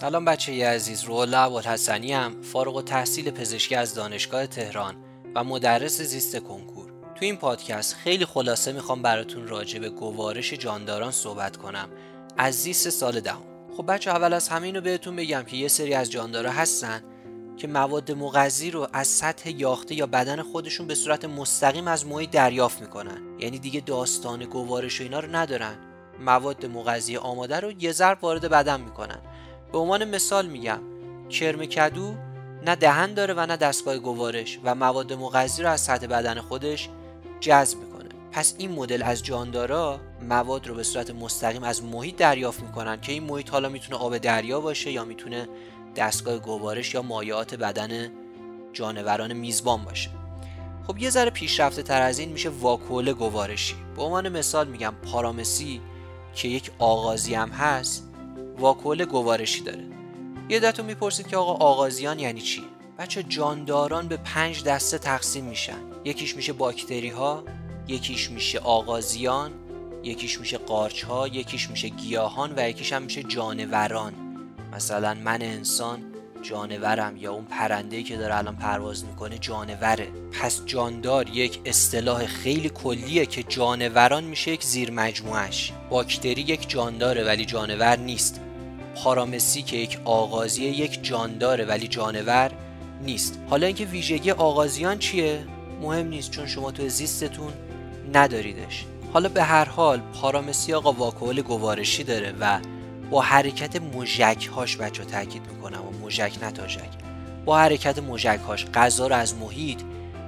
سلام بچه عزیز رولا ابوالحسنی هم فارغ و تحصیل پزشکی از دانشگاه تهران و مدرس زیست کنکور. تو این پادکست خیلی خلاصه می‌خوام براتون راجع به گوارش جانداران صحبت کنم از زیست سال دهم. خب بچه اول از همه اینو بهتون بگم که یه سری از جاندارا هستن که مواد مغذی رو از سطح یاخته یا بدن خودشون به صورت مستقیم از محیط دریافت می‌کنن. یعنی دیگه داستان گوارش و اینا رو ندارن. مواد مغذی آماده رو یه ضرب وارد بدن می‌کنن. به عنوان مثال میگم کرم کدو نه دهن داره و نه دستگاه گوارش و مواد مغذی رو از سطح بدن خودش جذب می‌کنه. پس این مدل از جاندارا مواد رو به صورت مستقیم از محیط دریافت می‌کنن که این محیط حالا می‌تونه آب دریا باشه یا می‌تونه دستگاه گوارش یا مایعات بدن جانوران میزبان باشه. خب یه ذره پیشرفته تر از این میشه واکول گوارشی. به عنوان مثال میگم پارامسی که یک آغازی هم هست واکول گوارشی داره. یه دتون می‌پرسید که آقا آغازیان یعنی چی؟ بچه جانداران به پنج دسته تقسیم میشن. یکیش میشه باکتری ها یکیش میشه آغازیان یکیش میشه قارچ ها یکیش میشه گیاهان و یکیش هم میشه جانوران. مثلا من انسان جانورم یا اون پرنده که داره الان پرواز می‌کنه جانوره. پس جاندار یک اصطلاح خیلی کلیه که جانوران میشه یک زیر مجموعش باکتری یک جانداره ولی جانور نیست. پارامسی که یک آغازی یک جانداره ولی جانور نیست. حالا اینکه ویژگی آغازیان چیه؟ مهم نیست چون شما تو زیستتون نداریدش. حالا به هر حال پارامسی آقا واکول گوارشی داره و با حرکت مژک هاش بچه تاکید می‌کنم و مژک نتاژک با حرکت مژک هاش غذا رو از محیط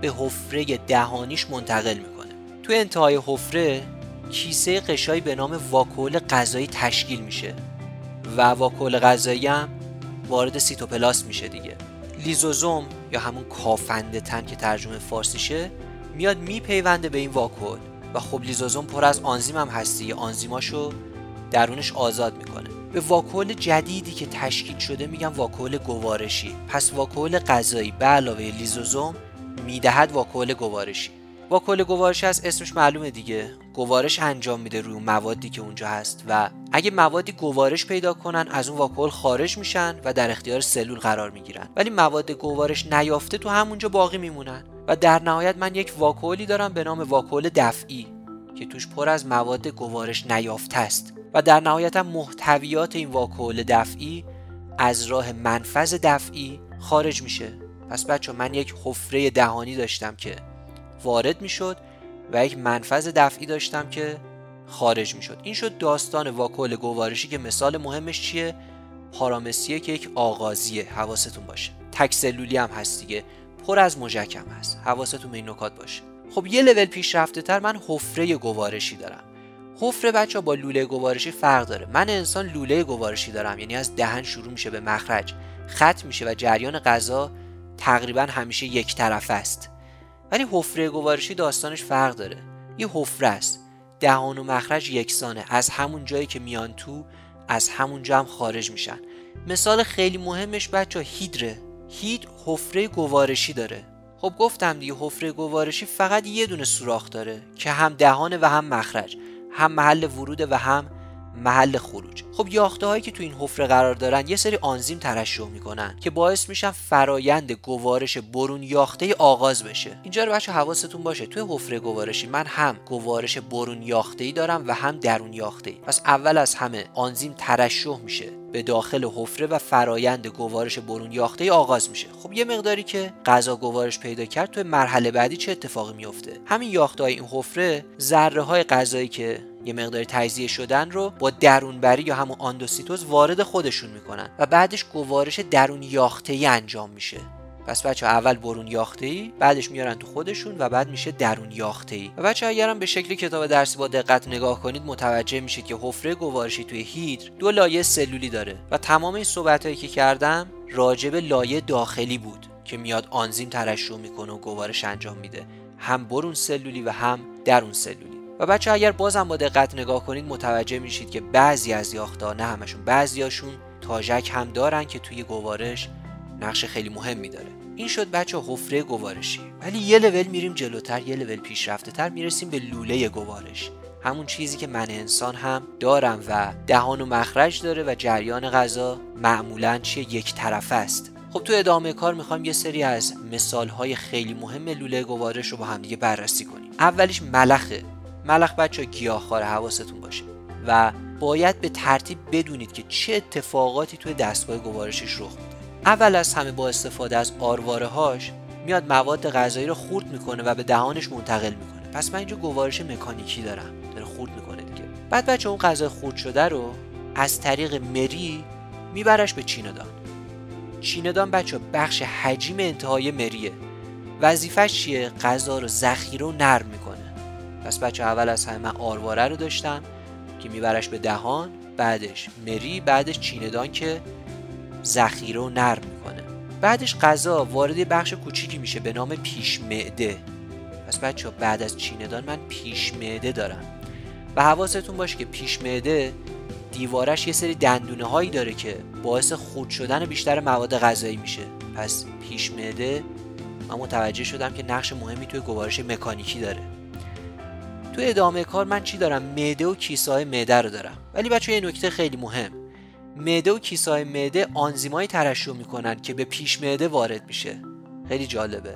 به حفره دهانیش منتقل می‌کنه. تو انتهای حفره کیسه غشایی به نام واکوئل غذایی تشکیل میشه. و واکوئل غذایی هم وارد سیتوپلاسم میشه دیگه. لیزوزوم یا همون کافنده تن که ترجمه فارسیشه میاد میپیونده به این واکوئل و خب لیزوزوم پر از آنزیم هم هست آنزیماشو درونش آزاد می‌کنه. به واکوئل جدیدی که تشکیل شده میگن واکوئل گوارشی. پس واکوئل غذایی به علاوه لیزوزوم می‌دهد واکول گوارشی. واکول گوارشی از اسمش معلومه دیگه. گوارش انجام میده روی موادی که اونجا هست و اگه موادی گوارش پیدا کنن از اون واکول خارج میشن و در اختیار سلول قرار می‌گیرن. ولی مواد گوارش نیافته تو همونجا باقی میمونن. و در نهایت من یک واکولی دارم به نام واکول دفعی که توش پر از مواد گوارش نیافته است. و در نهایت هم محتویات این واکول دفعی از راه منفذ دفعی خارج میشه. پس بچه من یک حفره دهانی داشتم که وارد می‌شد و یک منفذ دفعی داشتم که خارج می‌شد. این شد داستان واکول گوارشی که مثال مهمش چیه؟ پارامسیه که یک آغازیه. حواستون باشه. تک سلولی هم هست دیگه. پر از مژک هم هست. حواستون به این نکات باشه. خب یه لول پیشرفته تر من حفره گوارشی دارم. حفره بچه با لوله گوارشی فرق داره. من انسان لوله گوارشی دارم. یعنی از دهن شروع میشه به مخرج. خط میشه و جریان غذا تقریبا همیشه یک طرف است. ولی حفره گوارشی داستانش فرق داره. یه حفره است. دهان و مخرج یکسانه. از همون جایی که میان تو از همون هم خارج میشن. مثال خیلی مهمش بچه هیدره. هید حفره گوارشی داره. خب گفتم دیگه حفره گوارشی فقط یه دونه سوراخ داره که هم دهانه و هم مخرج هم محل ورود و هم محل خروج. خب یاخته هایی که تو این حفره قرار دارن یه سری آنزیم ترشح می‌کنن که باعث میشن فرایند گوارش برون یاخته آغاز بشه. اینجا رو بچه حواستون باشه. توی حفره گوارشی من هم گوارش برون یاخته ای دارم و هم درون یاخته پس اول از همه آنزیم ترشح میشه. به داخل حفره و فرایند گوارش برون یاخته ای آغاز میشه. خب یه مقداری که غذا گوارش پیدا کرد توی مرحله بعدی چه اتفاقی میفته همین یاخته این حفره ذره های غذایی که یه مقداری تجزیه شدن رو با درونبری یا همون آندوسیتوز وارد خودشون می‌کنن و بعدش گوارش درون یاخته ای انجام میشه. پس بچه اول برون یاخته ای بعدش میارن تو خودشون و بعد میشه درون یاخته ای و بچه اگرم به شکل کتاب درسی با دقت نگاه کنید متوجه میشید که حفره گوارشی توی هیدر دو لایه سلولی داره و تمام این صحبت هایی که کردم راجب لایه داخلی بود که میاد آنزیم ترشح می‌کنه و گوارش انجام میده. هم برون سلولی و هم درون سلولی. و بچه اگر بازم با دقت نگاه کنید متوجه میشید که بعضی از یاختا نه همشون بعضیاشون تاژک هم دارن که توی گوارش نقش خیلی مهمی داره. این شد بچه حفره گوارشی. ولی یه لول میریم جلوتر یه لول پیشرفته تر می‌رسیم به لوله گوارش. همون چیزی که من انسان هم دارم و دهان و مخرج داره و جریان غذا معمولا چیه؟ یک طرف است. خب تو ادامه کار می‌خوایم یه سری از مثال خیلی مهم لوله گوارش رو با هم دیگه بررسی کنیم. اولیش ملخه. ملخ بچه گیاهخوار حواستون باشه و باید به ترتیب بدونید که چه اتفاقاتی توی دستگاه گوارشش رخ میده. اول از همه با استفاده از آرواره هاش میاد مواد غذایی رو خورد می‌کنه و به دهانش منتقل می‌کنه. پس من اینجا گوارش مکانیکی دارم. داره خورد می‌کنه دیگه. بعد بچه اون غذای خورد شده رو از طریق مری میبرش به چیندان چیندان بچه بخش حجیم انتهای مریه. وظیفش چیه؟ غذا رو ذخیره و نرم می‌کنه. پس بچه اول از همه من آرواره رو داشتم که میبرش به دهان بعدش مری بعدش چیندان که ذخیره و نرم می‌کنه. بعدش غذا وارد بخش کوچیکی میشه به نام پیش معده پس بچه بعد از چیندان من پیش معده دارم. و حواستون باشه که پیش معده دیوارش یه سری دندونه هایی داره که باعث خود شدن بیشتر مواد غذایی میشه. پس پیش معده من متوجه شدم که نقش مهمی توی گوارش مکانیکی داره. تو ادامه کار من چی دارم؟ معده و کیسه های معده رو دارم. ولی بچه یه نکته خیلی مهم. معده و کیسه های معده آنزیمایی ترشح می‌کنن که به پیش معده وارد میشه. خیلی جالبه.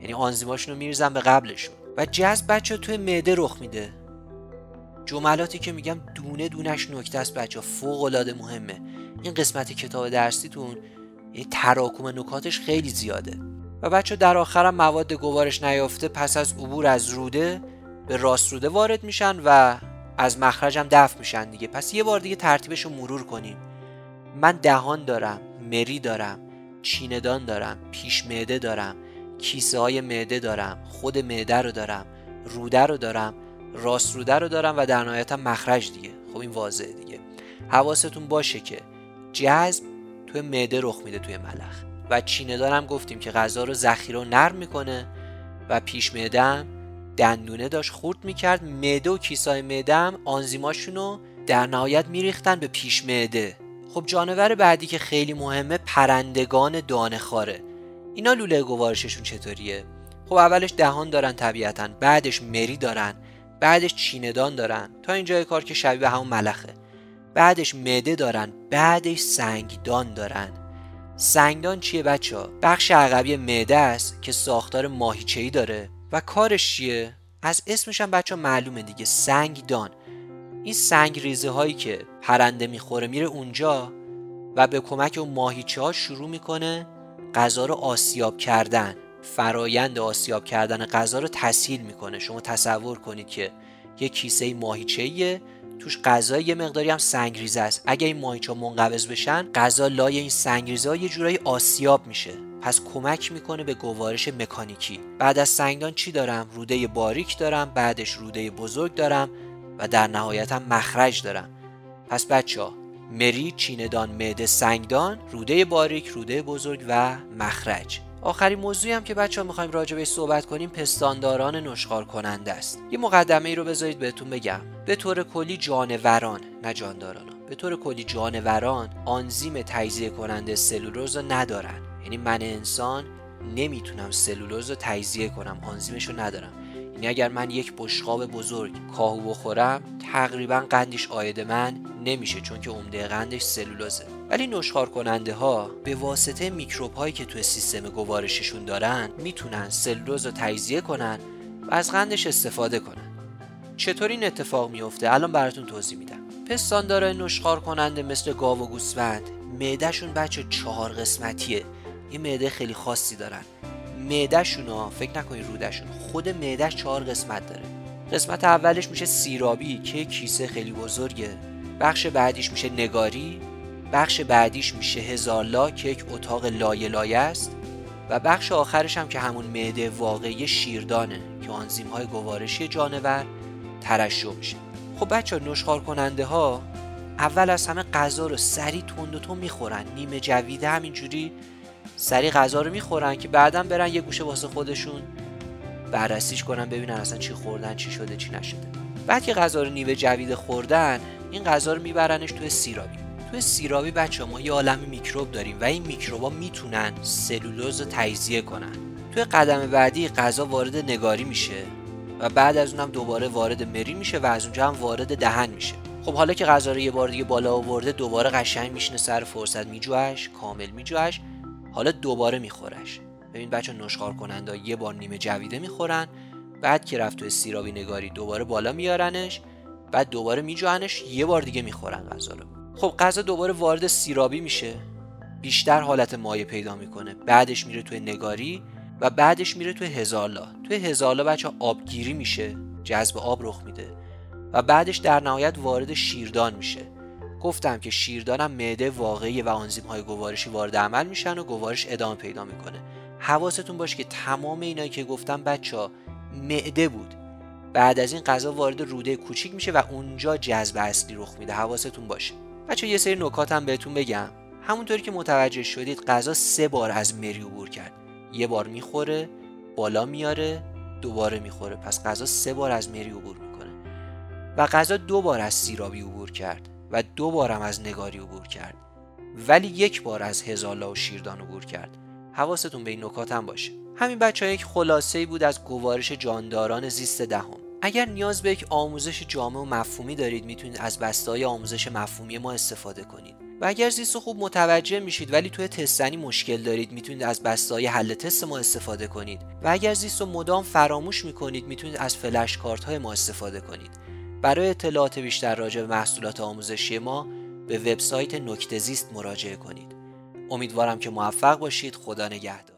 یعنی آنزیماشون رو میریزن به قبلشون. و جذب بچه توی معده رخ میده. جملاتی که میگم دونه دونش نکته است بچه فوق العاده مهمه. این قسمت کتاب درسیتون یه تراکم نکاتش خیلی زیاده. و بچه در آخرم مواد گوارش نیافته پس از عبور از روده به راست روده وارد میشن و از مخرجم دفع میشن دیگه. پس یه بار دیگه ترتیبش رو مرور کنیم. من دهان دارم مری دارم چیندان دارم پیش معده دارم کیسه های معده دارم خود معده رو دارم روده رو دارم راست روده رو دارم و در نهایت مخرج دیگه. خب این واضحه دیگه. حواستون باشه که جذب توی معده رخ میده توی ملخ. و چیندان هم گفتیم که غذا رو ذخیره و نرم می‌کنه و پیش معده دندونه داشت خورد می‌کرد. معده و کیسای معده هم آنزیماشونو در نهایت میریختن به پیش معده. خب جانور بعدی که خیلی مهمه پرندگان دانه خاره اینا لوله گوارششون چطوریه؟ خب اولش دهان دارن طبیعتا بعدش مری دارن بعدش چیندان دارن تا اینجای کار که شبیه همون ملخه. بعدش معده دارن بعدش سنگدان دارن. سنگدان چیه بچه ها؟ بخش عقبی معده است که ساختار ماهیچه‌ای داره. و کارش چیه؟ از اسمش هم بچه معلومه دیگه. سنگدان این سنگ ریزه هایی که پرنده می‌خوره میره اونجا و به کمک اون ماهیچه ها شروع می‌کنه غذا رو آسیاب کردن. فرایند آسیاب کردن غذا رو تسهیل می‌کنه. شما تصور کنید که یه کیسه ماهیچه‌ایه. توش غذا یه مقداری هم سنگریزه است. اگه این ماهیچه منقبض بشن غذا لای این سنگریزه یه جورایی آسیاب میشه. پس کمک می‌کنه به گوارش مکانیکی. بعد از سنگدان چی دارم؟ روده باریک دارم بعدش روده بزرگ دارم و در نهایت هم مخرج دارم. پس بچه ها مری چیندان معده سنگدان روده باریک روده بزرگ و مخرج. آخرین موضوعی هم که بچه ها می‌خوایم راجع به صحبت کنیم پستانداران نشخار کننده است. یه مقدمه ای رو بذارید بهتون بگم. به طور کلی جانوران نه جانداران به طور کلی جانوران آنزیم تجزیه کننده سلولوز رو ندارن. یعنی من انسان نمی‌تونم سلولوز رو تجزیه کنم آنزیمش رو ندارم. یعنی اگر من یک بشقاب بزرگ کاهو بخورم تقریبا قندش آید من نمیشه چون که عمده قندش سلولوزه. ولی نشخار کننده ها به واسطه میکروب هایی که توی سیستم گوارششون دارن می‌تونن سلولوز رو تجزیه کنن و از قندش استفاده کنن. چطور این اتفاق میفته الان براتون توضیح میدم. پستاندارای نشخار کننده مثل گاو و گوسفند معدهشون بچه چهار قسمتیه. یه معده خیلی خاصی دارن. معدهشون فکر نکنید رودشون خود معدهش چهار قسمت داره. قسمت اولش میشه سیرابی که کیسه خیلی بزرگه. بخش بعدیش میشه نگاری. بخش بعدیش میشه هزارلا که یک اتاق لایه لایه است. و بخش آخرش هم که همون معده واقعی شیردانه که آنزیم های گوارشی جانور ترشح میشه. خب بچه نشخار کننده ها اول از همه غذا رو سری تند و تند می‌خورن. نیمه جویده همینجوری سری غذا رو می‌خورن که بعدا برن یه گوشه واسه خودشون بررسیش کنن ببینن اصلا چی خوردن چی شده چی نشده. بعد که غذا رو نیمه جویده خوردن این غذا رو میبرنش توی سیرابی. توی سیرابی بچه ما یه عالم میکروب داریم و این میکروبا می‌تونن سلولوز رو تجزیه کنن. توی قدم بعدی غذا وارد نگاری میشه و بعد از اونم دوباره وارد مری میشه و از اونجا هم وارد دهن میشه. خب حالا که غذا رو یه بار دیگه بالا آورده دوباره قشنگ میشینه سر فرصت میجوهش کامل میجوهش حالا دوباره میخورش. ببین بچه نشخار کننده یه بار نیمه جویده می‌خورن بعد که رفت تو سیرابی نگاری دوباره بالا میارنش بعد دوباره میجوهنش یه بار دیگه می‌خورن غذا رو. خب غذا دوباره وارد سیرابی میشه. بیشتر حالت مایه پیدا می‌کنه. بعدش میره توی نگاری و بعدش میره توی هزارلا توی هزارلا بچه آبگیری میشه. جذب آب رخ میده. و بعدش در نهایت وارد شیردان میشه. گفتم که شیردان هم معده واقعی و آنزیم های گوارشی وارد عمل میشن و گوارش ادامه پیدا می‌کنه. حواستون باشه که تمام اینایی که گفتم بچه ها معده بود. بعد از این غذا وارد روده کوچیک میشه و اونجا جذب اصلی رخ میده. حواستون باشه. بچه یه سری نکات هم بهتون بگم. همونطوری که متوجه شدید غذا سه بار از مری عبور کرد. یه بار می‌خوره بالا میاره دوباره می‌خوره. پس غذا سه بار از مری عبور می‌کنه. و غذا دو بار از سیرابی عبور کرد. و دو بارم از نگاری عبور کرد. ولی یک بار از هزالا و شیردان عبور کرد. حواستون به این نکات هم باشه. همین بچه ها یک خلاصه بود از گوارش جانداران زیست دهم. اگر نیاز به یک آموزش جامع و مفهومی دارید می‌تونید از بسته آموزش مفهومی ما استفاده کنید. و اگر زیست خوب متوجه میشید ولی توی تستنی مشکل دارید می‌تونید از بسته حل تست ما استفاده کنید. و اگر زیست رو مدام فراموش می‌کنید می‌تونید از فلش کارت های ما استفاده کنید. برای اطلاعات بیشتر راجع به محصولات آموزشی ما به وبسایت نکته زیست مراجعه کنید. امیدوارم که موفق باشید. خدا نگهدار.